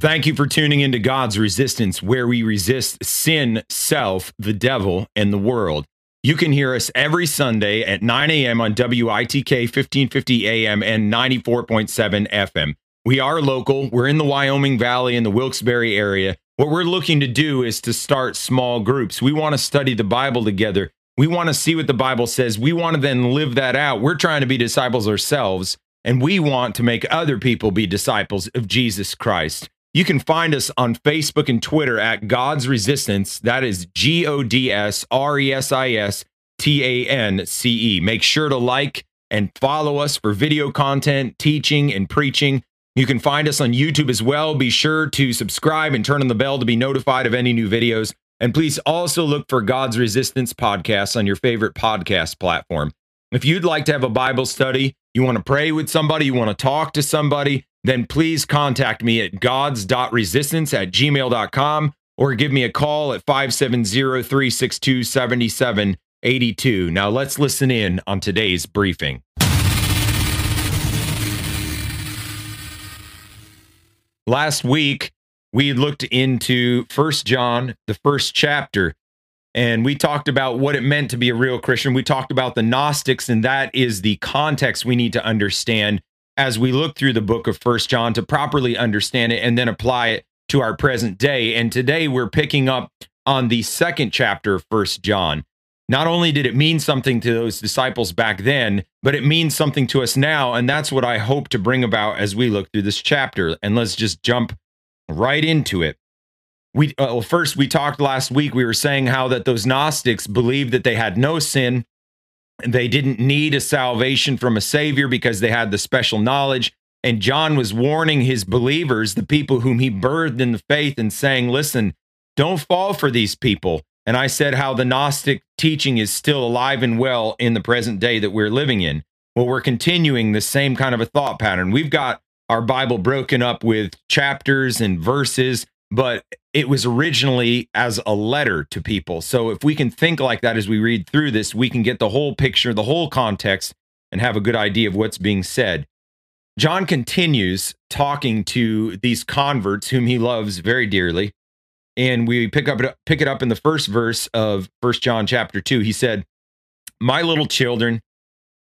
Thank you for tuning into God's Resistance, where we resist sin, self, the devil, and the world. You can hear us every Sunday at 9 a.m. on WITK 1550 AM and 94.7 FM. We are local. We're in the Wyoming Valley in the Wilkes-Barre area. What we're looking to do is to start small groups. We want to study the Bible together. We want to see what the Bible says. We want to then live that out. We're trying to be disciples ourselves, and we want to make other people be disciples of Jesus Christ. You can find us on Facebook and Twitter at God's Resistance. That is G O D S R E S I S T A N C E. Make sure to like and follow us for video content, teaching, and preaching. You can find us on YouTube as well. Be sure to subscribe and turn on the bell to be notified of any new videos. And please also look for God's Resistance podcasts on your favorite podcast platform. If you'd like to have a Bible study, you want to pray with somebody, you want to talk to somebody, then please contact me at gods.resistance at gmail.com or give me a call at 570 362 7782. Now let's listen in on today's briefing. Last week, we looked into First John, the first chapter, and we talked about what it meant to be a real Christian. We talked about the Gnostics, and that is the context we need to understand as we look through the book of First John to properly understand it and then apply it to our present day. And today we're picking up on the second chapter of First John. Not only did it mean something to those disciples back then, but it means something to us now. And that's what I hope to bring about as we look through this chapter. And let's just jump right into it. We uh, well, first we talked last week. We were saying how that those Gnostics believed that they had no sin, they didn't need a salvation from a savior because they had the special knowledge. And John was warning his believers, the people whom he birthed in the faith, and saying, "Listen, don't fall for these people." And I said how the Gnostic teaching is still alive and well in the present day that we're living in. Well, we're continuing the same kind of a thought pattern. We've got our Bible broken up with chapters and verses, but it was originally as a letter to people. So if we can think like that as we read through this, we can get the whole picture, the whole context, and have a good idea of what's being said. John continues talking to these converts whom he loves very dearly and we pick up pick it up in the first verse of First John chapter 2 he said my little children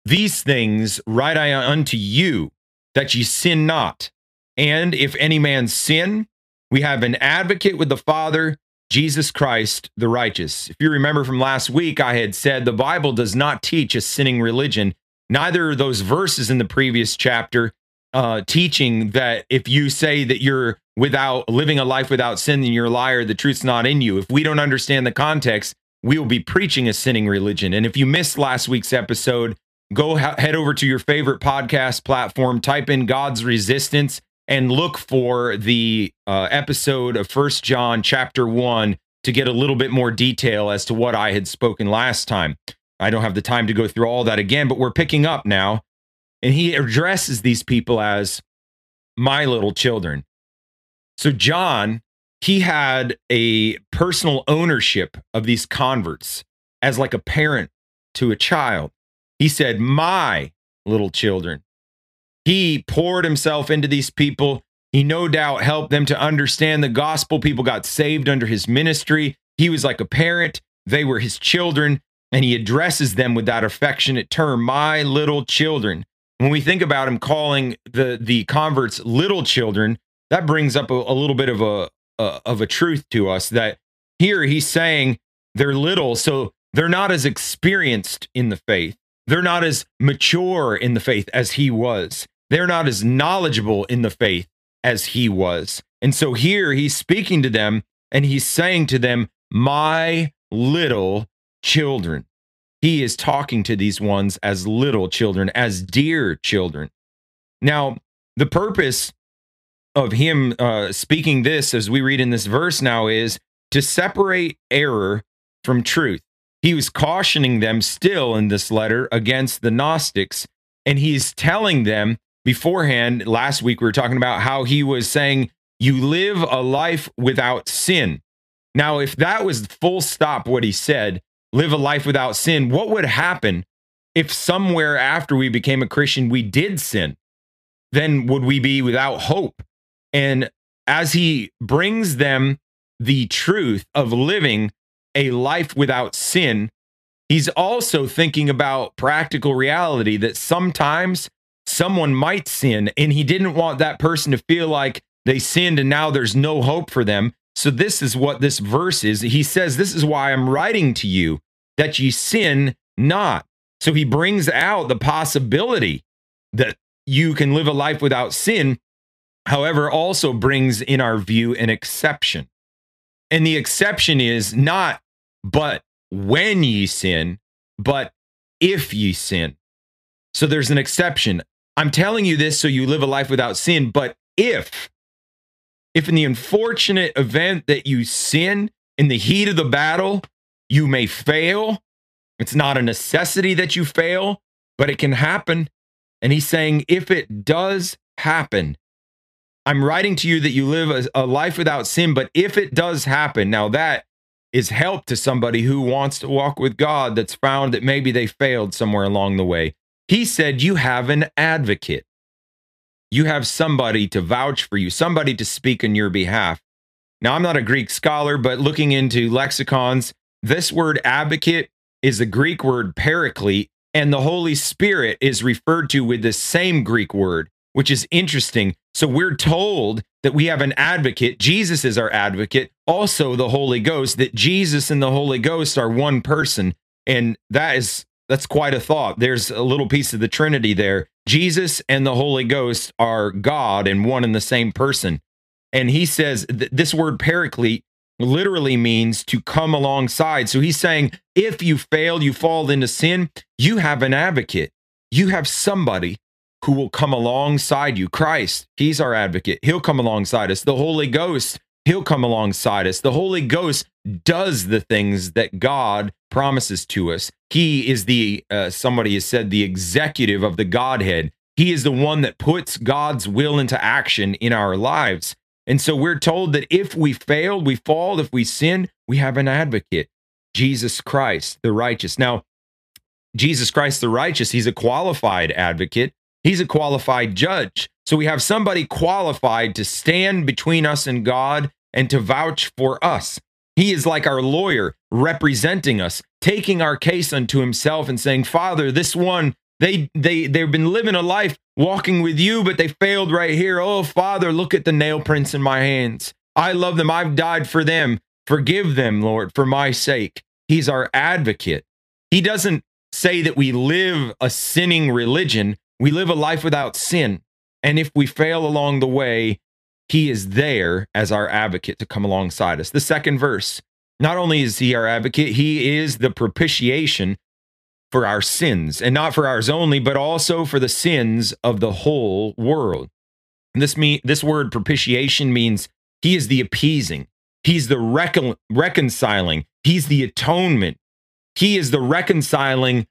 these things write I unto you that ye sin not and if any man sin we have an advocate with the father Jesus Christ the righteous if you remember from last week I had said the Bible does not teach a sinning religion neither are those verses in the previous chapter uh, teaching that if you say that you're without living a life without sin, then you're a liar. The truth's not in you. If we don't understand the context, we will be preaching a sinning religion. And if you missed last week's episode, go ha- head over to your favorite podcast platform, type in God's Resistance, and look for the uh, episode of First John chapter one to get a little bit more detail as to what I had spoken last time. I don't have the time to go through all that again, but we're picking up now. And he addresses these people as my little children. So, John, he had a personal ownership of these converts as like a parent to a child. He said, My little children. He poured himself into these people. He no doubt helped them to understand the gospel. People got saved under his ministry. He was like a parent, they were his children, and he addresses them with that affectionate term, my little children when we think about him calling the the converts little children, that brings up a, a little bit of a, a of a truth to us that here he's saying they're little, so they're not as experienced in the faith. They're not as mature in the faith as he was. They're not as knowledgeable in the faith as he was. And so here he's speaking to them and he's saying to them, My little children. He is talking to these ones as little children, as dear children. Now, the purpose of him uh, speaking this, as we read in this verse now, is to separate error from truth. He was cautioning them still in this letter against the Gnostics, and he's telling them beforehand. Last week, we were talking about how he was saying, You live a life without sin. Now, if that was full stop what he said, live a life without sin, what would happen if somewhere after we became a Christian we did sin? Then would we be without hope? And as he brings them the truth of living a life without sin, he's also thinking about practical reality that sometimes someone might sin and he didn't want that person to feel like they sinned and now there's no hope for them. So, this is what this verse is. He says, This is why I'm writing to you that ye sin not. So, he brings out the possibility that you can live a life without sin. However, also brings in our view an exception. And the exception is not, but when ye sin, but if ye sin. So there's an exception. I'm telling you this so you live a life without sin, but if if in the unfortunate event that you sin in the heat of the battle, you may fail. It's not a necessity that you fail, but it can happen. And he's saying, if it does happen, I'm writing to you that you live a, a, life without sin, but if it does happen, now that is help to somebody who wants to walk with God that's found that maybe they failed somewhere along the way. He said, You have an advocate you have somebody to vouch for you, somebody to speak on your behalf. Now, I'm not a Greek scholar, but looking into lexicons, this word advocate is the Greek word paraclete, and the Holy Spirit is referred to with the same Greek word, which is interesting. So we're told that we have an advocate. Jesus is our advocate, also the Holy Ghost, that Jesus and the Holy Ghost are one person. And that is that's quite a thought. There's a little piece of the Trinity there. Jesus and the Holy Ghost are God and one and the same person. And he says th- this word paraclete literally means to come alongside. So he's saying if you fail, you fall into sin, you have an advocate. You have somebody who will come alongside you. Christ, he's our advocate. He'll come alongside us. The Holy Ghost He'll come alongside us. The Holy Ghost does the things that God promises to us. He is the, uh, somebody has said, the executive of the Godhead. He is the one that puts God's will into action in our lives. And so we're told that if we fail, we fall, if we sin, we have an advocate, Jesus Christ, the righteous. Now, Jesus Christ, the righteous, he's a qualified advocate, he's a qualified judge. So we have somebody qualified to stand between us and God and to vouch for us. He is like our lawyer representing us, taking our case unto himself and saying, "Father, this one they they they've been living a life walking with you, but they failed right here. Oh, Father, look at the nail prints in my hands. I love them. I've died for them. Forgive them, Lord, for my sake." He's our advocate. He doesn't say that we live a sinning religion. We live a life without sin. And if we fail along the way, he is there as our advocate to come alongside us. The second verse, not only is he our advocate, he is the propitiation for our sins, and not for ours only, but also for the sins of the whole world. And this mean this word propitiation means he is the appeasing, he's the recon- reconciling, he's the atonement, he is the reconciling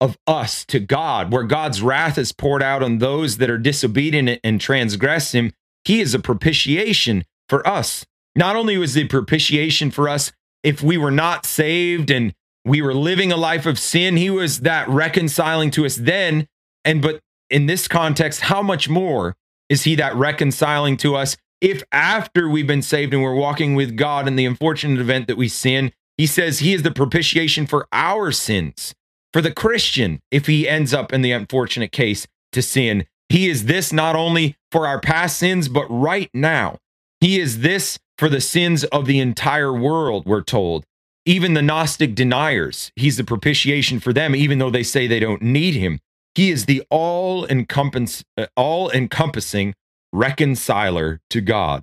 of us to God, where God's wrath is poured out on those that are disobedient and transgress Him. He is a propitiation for us. Not only was the propitiation for us if we were not saved and we were living a life of sin, He was that reconciling to us then. And but in this context, how much more is He that reconciling to us if after we've been saved and we're walking with God in the unfortunate event that we sin, He says He is the propitiation for our sins for the Christian if he ends up in the unfortunate case to sin. He is this not only for our past sins, but right now. He is this for the sins of the entire world, we're told. Even the Gnostic deniers, he's the propitiation for them, even though they say they don't need him. He is the all uh, encompassing reconciler to God.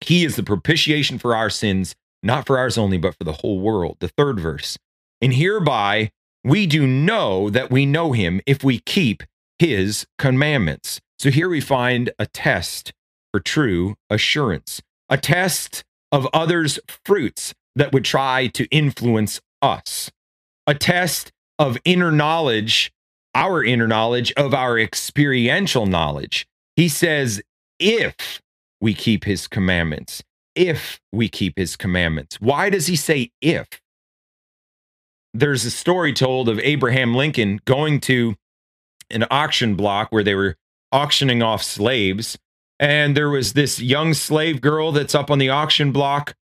He is the propitiation for our sins, not for ours only, but for the whole world. The third verse. And hereby we do know that we know him if we keep his commandments. So here we find a test for true assurance, a test of others' fruits that would try to influence us, a test of inner knowledge, our inner knowledge of our experiential knowledge. He says, if we keep his commandments, if we keep his commandments. Why does he say if? there's a story told of Abraham Lincoln going to an auction block where they were auctioning off slaves. And there was this young slave girl that's up on the auction block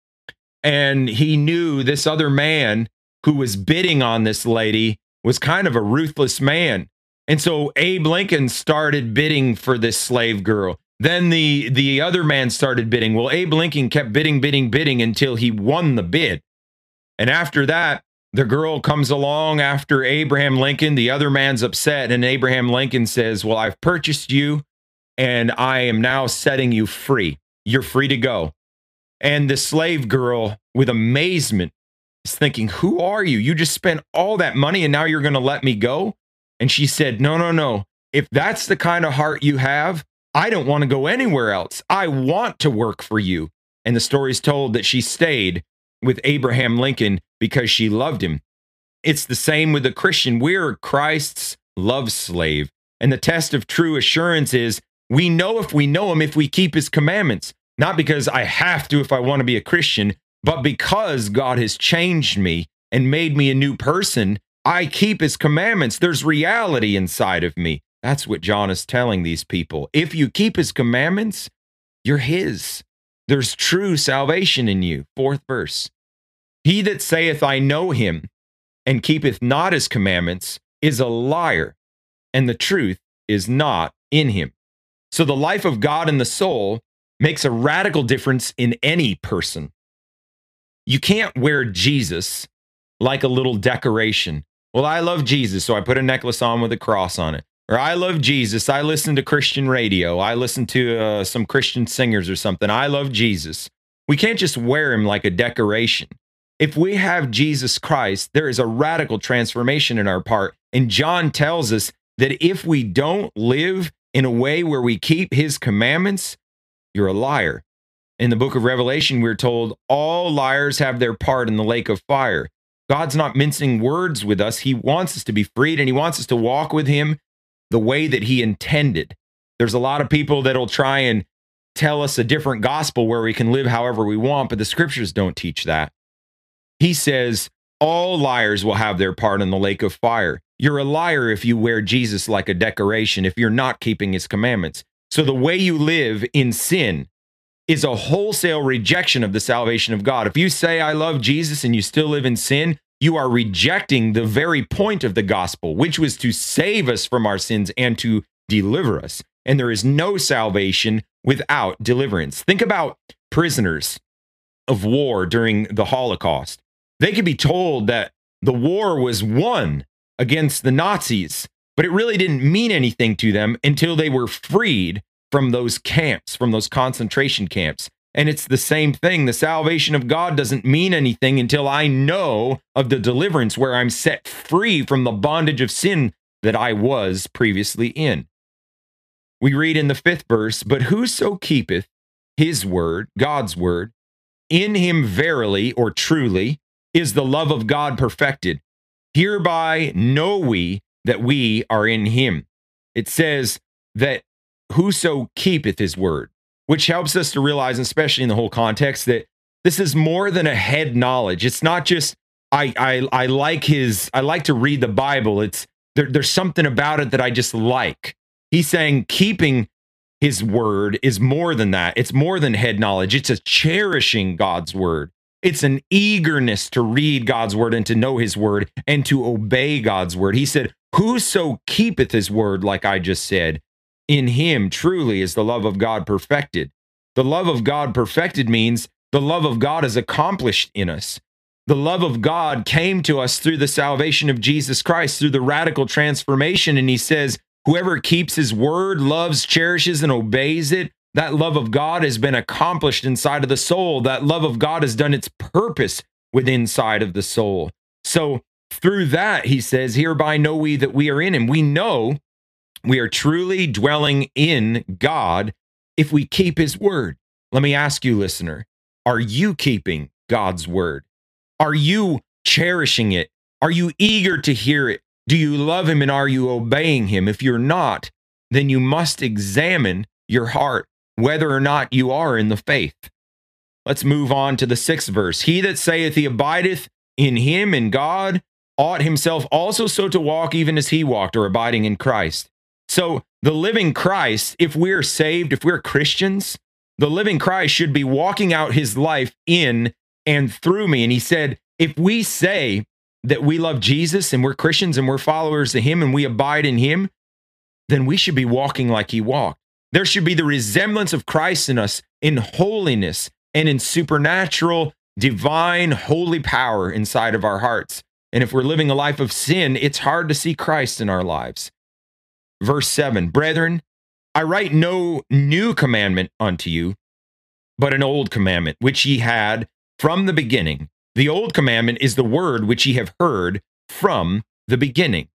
and he knew this other man who was bidding on this lady was kind of a ruthless man. And so abe lincoln started bidding for this slave girl. Then the the other man started bidding. Well abe lincoln kept bidding bidding bidding until he won the bid. And after that the girl comes along after abraham lincoln the other man's upset and abraham lincoln says well i've purchased you and I am now setting you free. You're free to go. And the slave girl, with amazement, is thinking, Who are you? You just spent all that money and now you're going to let me go? And she said, No, no, no. If that's the kind of heart you have, I don't want to go anywhere else. I want to work for you. And the story is told that she stayed with Abraham Lincoln because she loved him. It's the same with the Christian. We're Christ's love slave. And the test of true assurance is we know if we know him if we keep his commandments, not because I have to if I want to be a Christian, but because God has changed me and made me a new person. I keep his commandments. There's reality inside of me. That's what John is telling these people. If you keep his commandments, you're his. There's true salvation in you. Fourth verse. He that saith, I know him, and keepeth not his commandments, is a liar, and the truth is not in him. So the life of God in the soul makes a radical difference in any person. You can't wear Jesus like a little decoration. Well, I love Jesus, so I put a necklace on with a cross on it. Or I love Jesus. I listen to Christian radio. I listen to uh, some Christian singers or something. I love Jesus. We can't just wear him like a decoration. If we have Jesus Christ, there is a radical transformation in our part. And John tells us that if we don't live in a way where we keep his commandments, you're a liar. In the book of Revelation, we're told all liars have their part in the lake of fire. God's not mincing words with us. He wants us to be freed and he wants us to walk with him the way that he intended. There's a lot of people that'll try and tell us a different gospel where we can live however we want, but the scriptures don't teach that. He says all liars will have their part in the lake of fire. You're a liar if you wear Jesus like a decoration, if you're not keeping his commandments. So the way you live in sin is a wholesale rejection of the salvation of God. If you say, I love Jesus, and you still live in sin, you are rejecting the very point of the gospel, which was to save us from our sins and to deliver us. And there is no salvation without deliverance. Think about prisoners of war during the Holocaust. They could be told that the war was won against the Nazis, but it really didn't mean anything to them until they were freed from those camps, from those concentration camps. And it's the same thing. The salvation of God doesn't mean anything until I know of the deliverance where I'm set free from the bondage of sin that I was previously in. We read in the fifth verse, But whoso keepeth his word, God's word, in him verily or truly is the love of God perfected. Hereby know we that we are in him. It says that whoso keepeth his word, which helps us to realize, especially in the whole context, that this is more than a head knowledge. It's not just I I I like his I like to read the Bible. It's there, there's something about it that I just like. He's saying keeping his word is more than that. It's more than head knowledge. It's a cherishing God's word. It's an eagerness to read God's word and to know his word and to obey God's word. He said, Whoso keepeth his word, like I just said, in him truly is the love of God perfected. The love of God perfected means the love of God is accomplished in us. The love of God came to us through the salvation of Jesus Christ, through the radical transformation. And he says, Whoever keeps his word, loves, cherishes, and obeys it, that love of God has been accomplished inside of the soul. That love of God has done its purpose within inside of the soul. So through that, he says, hereby know we that we are in him. We know we are truly dwelling in God if we keep his word. Let me ask you, listener, are you keeping God's word? Are you cherishing it? Are you eager to hear it? Do you love him and are you obeying him? If you're not, then you must examine your heart whether or not you are in the faith. Let's move on to the sixth verse. He that saith he abideth in him and God ought himself also so to walk even as he walked or abiding in Christ. So the living Christ, if we're saved, if we're Christians, the living Christ should be walking out his life in and through me. And he said, if we say that we love Jesus and we're Christians and we're followers of him and we abide in him, then we should be walking like he walked. There should be the resemblance of Christ in us in holiness and in supernatural, divine, holy power inside of our hearts. And if we're living a life of sin, it's hard to see Christ in our lives. Verse 7 Brethren, I write no new commandment unto you, but an old commandment, which ye had from the beginning. The old commandment is the word which ye have heard from the beginning.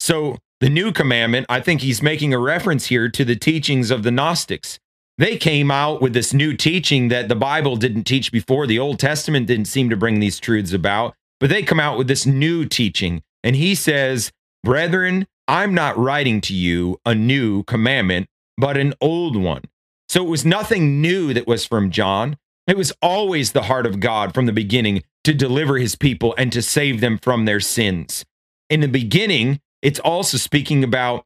So the new commandment, I think he's making a reference here to the teachings of the Gnostics. They came out with this new teaching that the Bible didn't teach before. The Old Testament didn't seem to bring these truths about, but they come out with this new teaching. And he says, Brethren, I'm not writing to you a new commandment, but an old one. So it was nothing new that was from John. It was always the heart of God from the beginning to deliver his people and to save them from their sins. In the beginning, it's also speaking about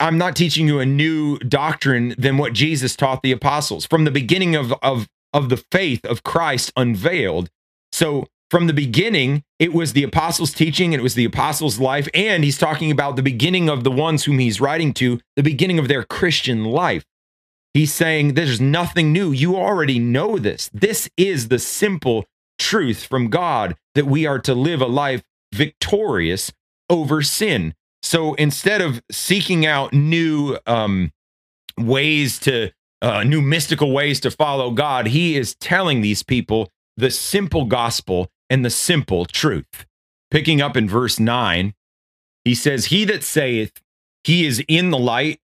I'm not teaching you a new doctrine than what Jesus taught the apostles from the beginning of, of, of the faith of Christ unveiled. So from the beginning, it was the apostles' teaching and it was the apostles' life. And he's talking about the beginning of the ones whom he's writing to, the beginning of their Christian life. He's saying there's nothing new. You already know this. This is the simple truth from God that we are to live a life victorious over sin. So instead of seeking out new um, ways to, uh, new mystical ways to follow God, he is telling these people the simple gospel and the simple truth. Picking up in verse 9, he says, He that saith he is in the light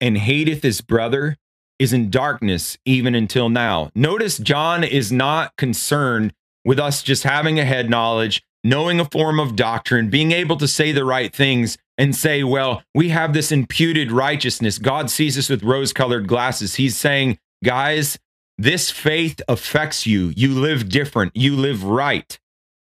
and hateth his brother is in darkness even until now. Notice John is not concerned with us just having a head knowledge, knowing a form of doctrine, being able to say the right things and say, well, we have this imputed righteousness. God sees us with rose colored glasses. He's saying, guys, this faith affects you. You live different. You live right.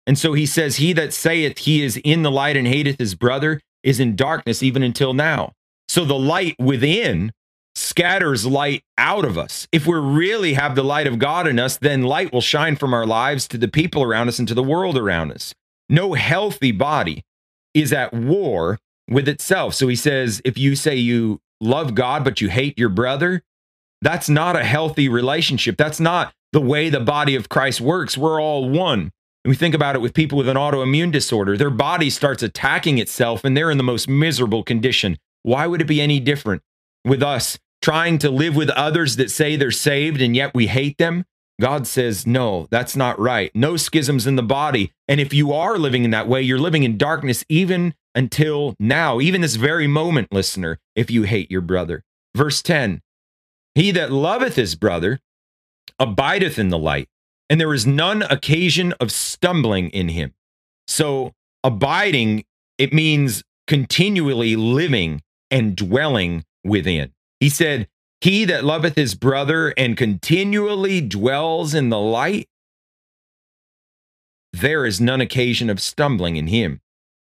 And so he says, He that saith he is in the light and hateth his brother is in darkness even until now. So the light within scatters light out of us. If we really have the light of God in us, then light will shine from our lives to the people around us and to the world around us. No healthy body is at war with itself. So he says, if you say you love God, but you hate your brother, that's not a healthy relationship. That's not the way the body of Christ works. We're all one. And we think about it with people with an autoimmune disorder. Their body starts attacking itself and they're in the most miserable condition. Why would it be any different with us trying to live with others that say they're saved and yet we hate them? God says, no, that's not right. No schisms in the body. And if you are living in that way, you're living in darkness even until now, even this very moment, listener, if you hate your brother. Verse 10 He that loveth his brother abideth in the light, and there is none occasion of stumbling in him. So, abiding, it means continually living and dwelling within. He said, He that loveth his brother and continually dwells in the light, there is none occasion of stumbling in him.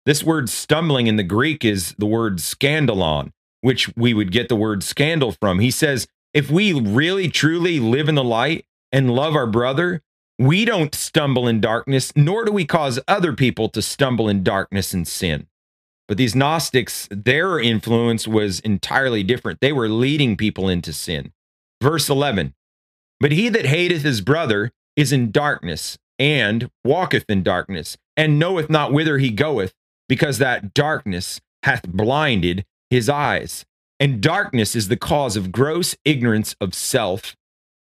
This word stumbling in the Greek is the word scandalon, which we would get the word scandal from. He says, if we really truly live in the light and love our brother, we don't stumble in darkness, nor do we cause other people to stumble in darkness and sin. But these Gnostics, their influence was entirely different. They were leading people into sin. Verse 11 But he that hateth his brother is in darkness, and walketh in darkness, and knoweth not whither he goeth, because that darkness hath blinded his eyes. And darkness is the cause of gross ignorance of self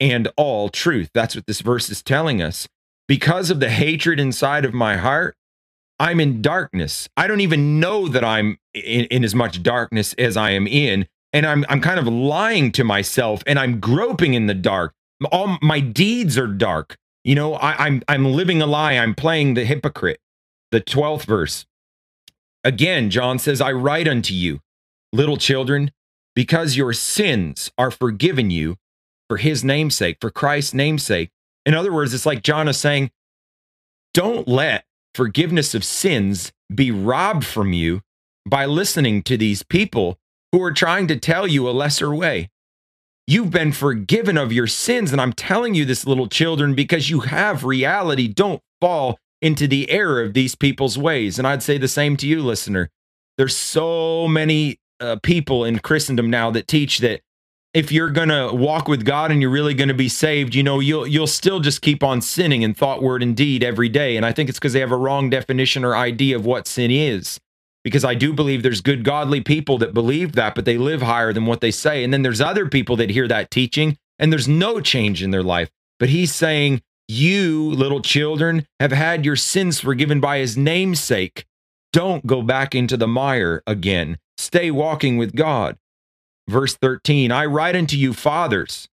and all truth. That's what this verse is telling us. Because of the hatred inside of my heart, I'm in darkness. I don't even know that I'm in, in, as much darkness as I am in. And I'm, I'm kind of lying to myself and I'm groping in the dark. All my deeds are dark. You know, I, I'm, I'm living a lie. I'm playing the hypocrite. The 12th verse. Again, John says, I write unto you, little children, because your sins are forgiven you for his namesake, for Christ's namesake. In other words, it's like John is saying, don't let forgiveness of sins be robbed from you by listening to these people who are trying to tell you a lesser way. You've been forgiven of your sins. And I'm telling you this, little children, because you have reality. Don't fall into the error of these people's ways. And I'd say the same to you, listener. There's so many uh, people in Christendom now that teach that if you're going to walk with God and you're really going to be saved, you know, you'll you'll still just keep on sinning in thought, word, and deed every day. And I think it's because they have a wrong definition or idea of what sin is. Because I do believe there's good godly people that believe that, but they live higher than what they say. And then there's other people that hear that teaching and there's no change in their life. But he's saying, You, little children, have had your sins forgiven by his namesake. Don't go back into the mire again. Stay walking with God. Verse 13 I write unto you, fathers,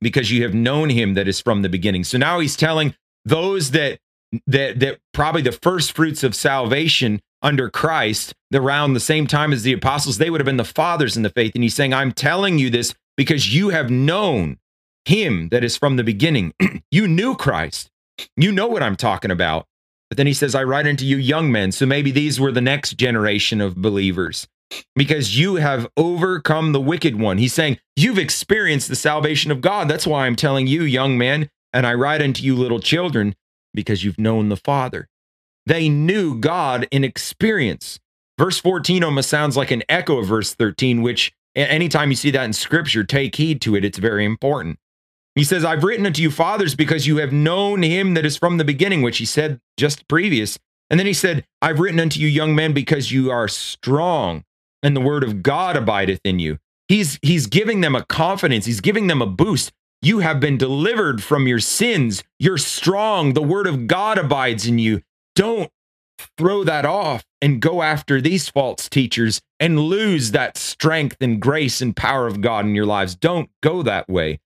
because you have known him that is from the beginning. So now he's telling those that that that probably the first fruits of salvation under Christ around the same time as the apostles they would have been the fathers in the faith. And he's saying I'm telling you this because you have known him that is from the beginning. You knew Christ. You know what I'm talking about. But then he says I write unto you young men. So maybe these were the next generation of believers because you have overcome the wicked one. He's saying, You've experienced the salvation of God. That's why I'm telling you, young man, and I write unto you, little children, because you've known the Father. They knew God in experience. Verse 14 almost sounds like an echo of verse 13, which anytime you see that in scripture, take heed to it. It's very important. He says, I've written unto you, fathers, because you have known him that is from the beginning, which he said just previous. And then he said, I've written unto you, young men, because you are strong and the word of God abideth in you. He's he's giving them a confidence, he's giving them a boost. You have been delivered from your sins. You're strong. The word of God abides in you. Don't throw that off and go after these false teachers and lose that strength and grace and power of God in your lives. Don't go that way.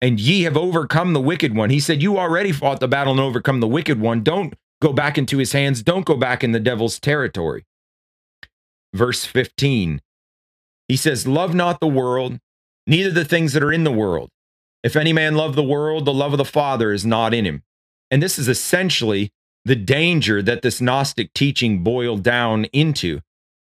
And ye have overcome the wicked one. He said, You already fought the battle and overcome the wicked one. Don't go back into his hands. Don't go back in the devil's territory verse 15. He says, Love not the world, neither the things that are in the world. If any man love the world, the love of the Father is not in him. And this is essentially the danger that this Gnostic teaching boiled down into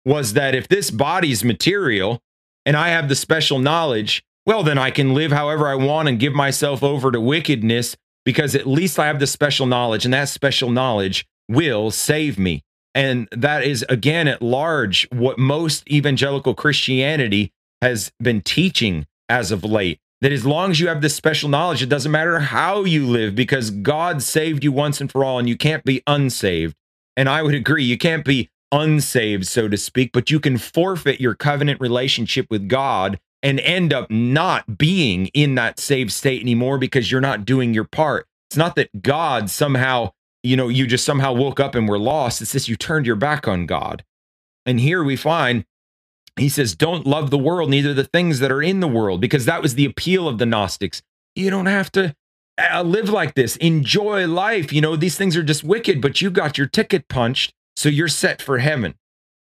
was that if this body's material and I have the special knowledge, well, then I can live however I want and give myself over to wickedness because at least I have the special knowledge, and that special knowledge will save me. And that is, again, at large, what most evangelical Christianity has been teaching as of late. That as long as you have this special knowledge, it doesn't matter how you live because God saved you once and for all, and you can't be unsaved. And I would agree, you can't be unsaved, so to speak, but you can forfeit your covenant relationship with God and end up not being in that saved state anymore because you're not doing your part. It's not that God somehow you know, you just somehow woke up and were lost. It's just you turned your back on God. And here we find he says, Don't love the world, neither the things that are in the world, because that was the appeal of the Gnostics. You don't have to uh, live like this, enjoy life. You know, these things are just wicked, but you got your ticket punched, so you're set for heaven.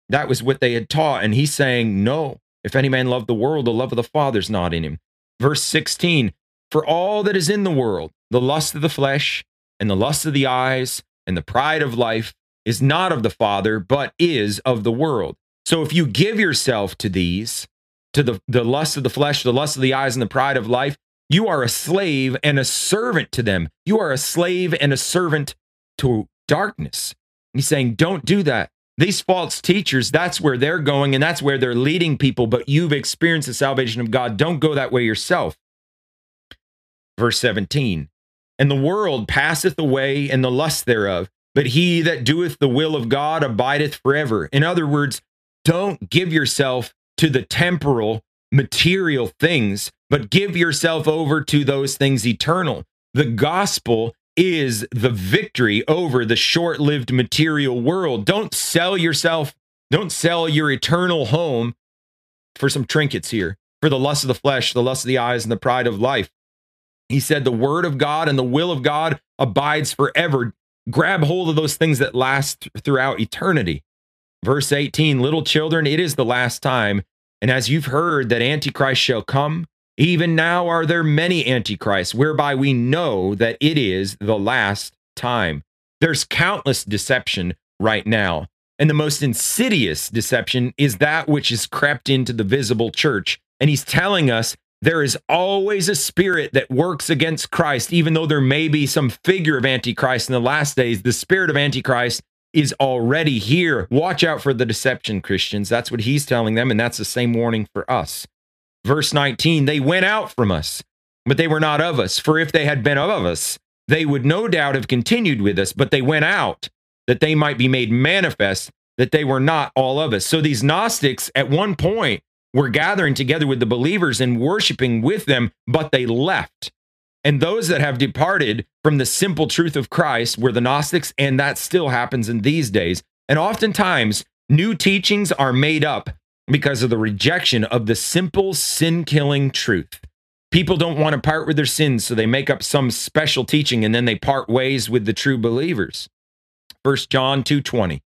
That was what they had taught. And he's saying, No, if any man love the world, the love of the Father's not in him. Verse 16, For all that is in the world, the lust of the flesh, and the lust of the eyes and the pride of life is not of the Father, but is of the world. So if you give yourself to these, to the, the lust of the flesh, the lust of the eyes, and the pride of life, you are a slave and a servant to them. You are a slave and a servant to darkness. He's saying, don't do that. These false teachers, that's where they're going and that's where they're leading people, but you've experienced the salvation of God. Don't go that way yourself. Verse 17 and the world passeth away and the lust thereof. But he that doeth the will of God abideth forever. In other words, don't give yourself to the temporal, material things, but give yourself over to those things eternal. The gospel is the victory over the short lived material world. Don't sell yourself, don't sell your eternal home for some trinkets here, for the lust of the flesh, the lust of the eyes, and the pride of life. He said, The word of God and the will of God abides forever. Grab hold of those things that last throughout eternity. Verse 18 Little children, it is the last time. And as you've heard that Antichrist shall come, even now are there many Antichrists, whereby we know that it is the last time. There's countless deception right now. And the most insidious deception is that which is crept into the visible church. And he's telling us there is always a spirit that works against Christ, even though there may be some figure of Antichrist in the last days. The spirit of Antichrist is already here. Watch out for the deception, Christians. That's what he's telling them. And that's the same warning for us. Verse 19 they went out from us, but they were not of us. For if they had been of us, they would no doubt have continued with us, but they went out that they might be made manifest that they were not all of us. So these Gnostics at one point were gathering together with the believers and worshiping with them, but they left. And those that have departed from the simple truth of Christ were the Gnostics, and that still happens in these days. And oftentimes, new teachings are made up because of the rejection of the simple sin killing truth. People don't want to part with their sins, so they make up some special teaching and then they part ways with the true believers. 1 John 2:20.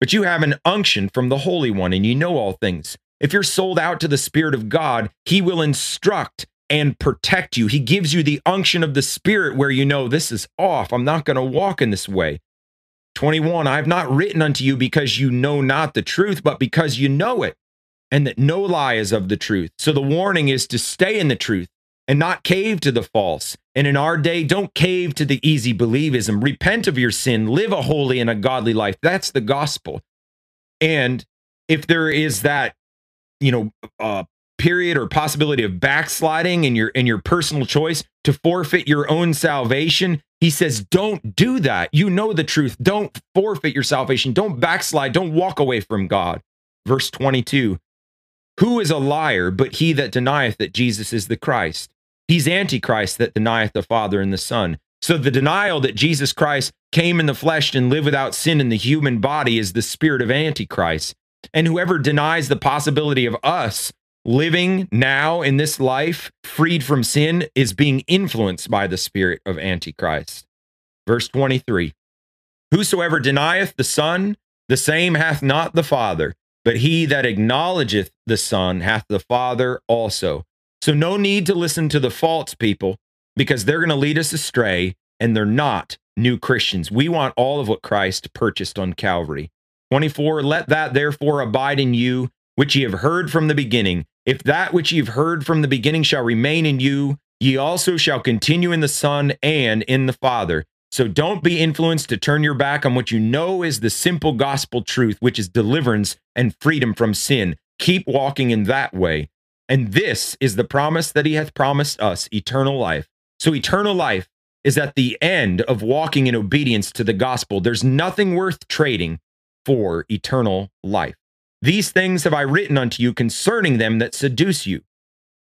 But you have an unction from the Holy One and you know all things. If you're sold out to the Spirit of God, he will instruct and protect you. He gives you the unction of the Spirit where you know this is off. I'm not going to walk in this way. 21 I have not written unto you because you know not the truth, but because you know it, and that no lie is of the truth. So the warning is to stay in the truth and not cave to the false. And in our day, don't cave to the easy believism. Repent of your sin, live a holy and a godly life. That's the gospel. And if there is that, you know, uh, period or possibility of backsliding in your in your personal choice to forfeit your own salvation, he says, don't do that. You know the truth. Don't forfeit your salvation. Don't backslide. Don't walk away from God. Verse 22 Who is a liar but he that denieth that Jesus is the Christ? He's Antichrist that denieth the Father and the Son. So the denial that Jesus Christ came in the flesh and lived without sin in the human body is the spirit of Antichrist. And whoever denies the possibility of us living now in this life freed from sin is being influenced by the spirit of Antichrist. Verse 23 Whosoever denieth the Son, the same hath not the Father, but he that acknowledgeth the Son hath the Father also. So, no need to listen to the false people because they're going to lead us astray and they're not new Christians. We want all of what Christ purchased on Calvary. 24, let that therefore abide in you, which ye have heard from the beginning. If that which ye have heard from the beginning shall remain in you, ye also shall continue in the Son and in the Father. So don't be influenced to turn your back on what you know is the simple gospel truth, which is deliverance and freedom from sin. Keep walking in that way. And this is the promise that he hath promised us eternal life. So, eternal life is at the end of walking in obedience to the gospel. There's nothing worth trading for eternal life. These things have I written unto you concerning them that seduce you.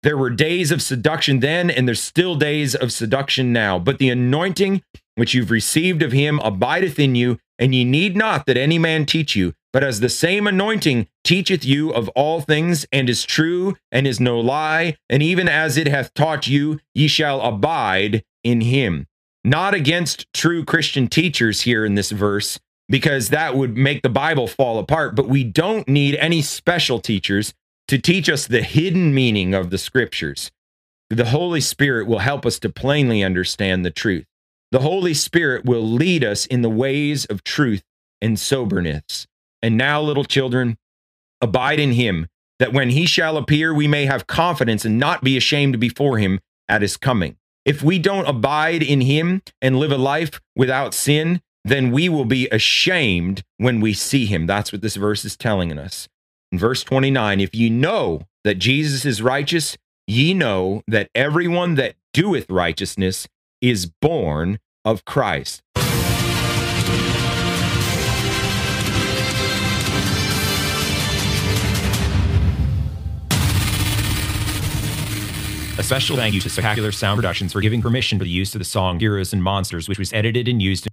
There were days of seduction then, and there's still days of seduction now. But the anointing which you've received of him abideth in you, and ye need not that any man teach you, but as the same anointing teacheth you of all things, and is true, and is no lie, and even as it hath taught you, ye shall abide in him. Not against true Christian teachers here in this verse, because that would make the Bible fall apart, but we don't need any special teachers to teach us the hidden meaning of the scriptures. The Holy Spirit will help us to plainly understand the truth. The Holy Spirit will lead us in the ways of truth and soberness. And now, little children, abide in him, that when he shall appear, we may have confidence and not be ashamed before him at his coming. If we don't abide in him and live a life without sin, then we will be ashamed when we see him. That's what this verse is telling us. In verse 29, if ye know that Jesus is righteous, ye know that everyone that doeth righteousness is born of Christ. A special thank you to Spectacular Sound Productions for giving permission for the use of the song Heroes and Monsters, which was edited and used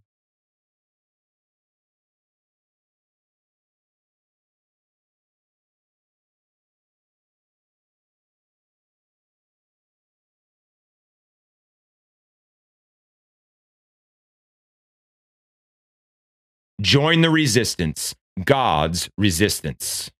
Join the resistance, God's resistance.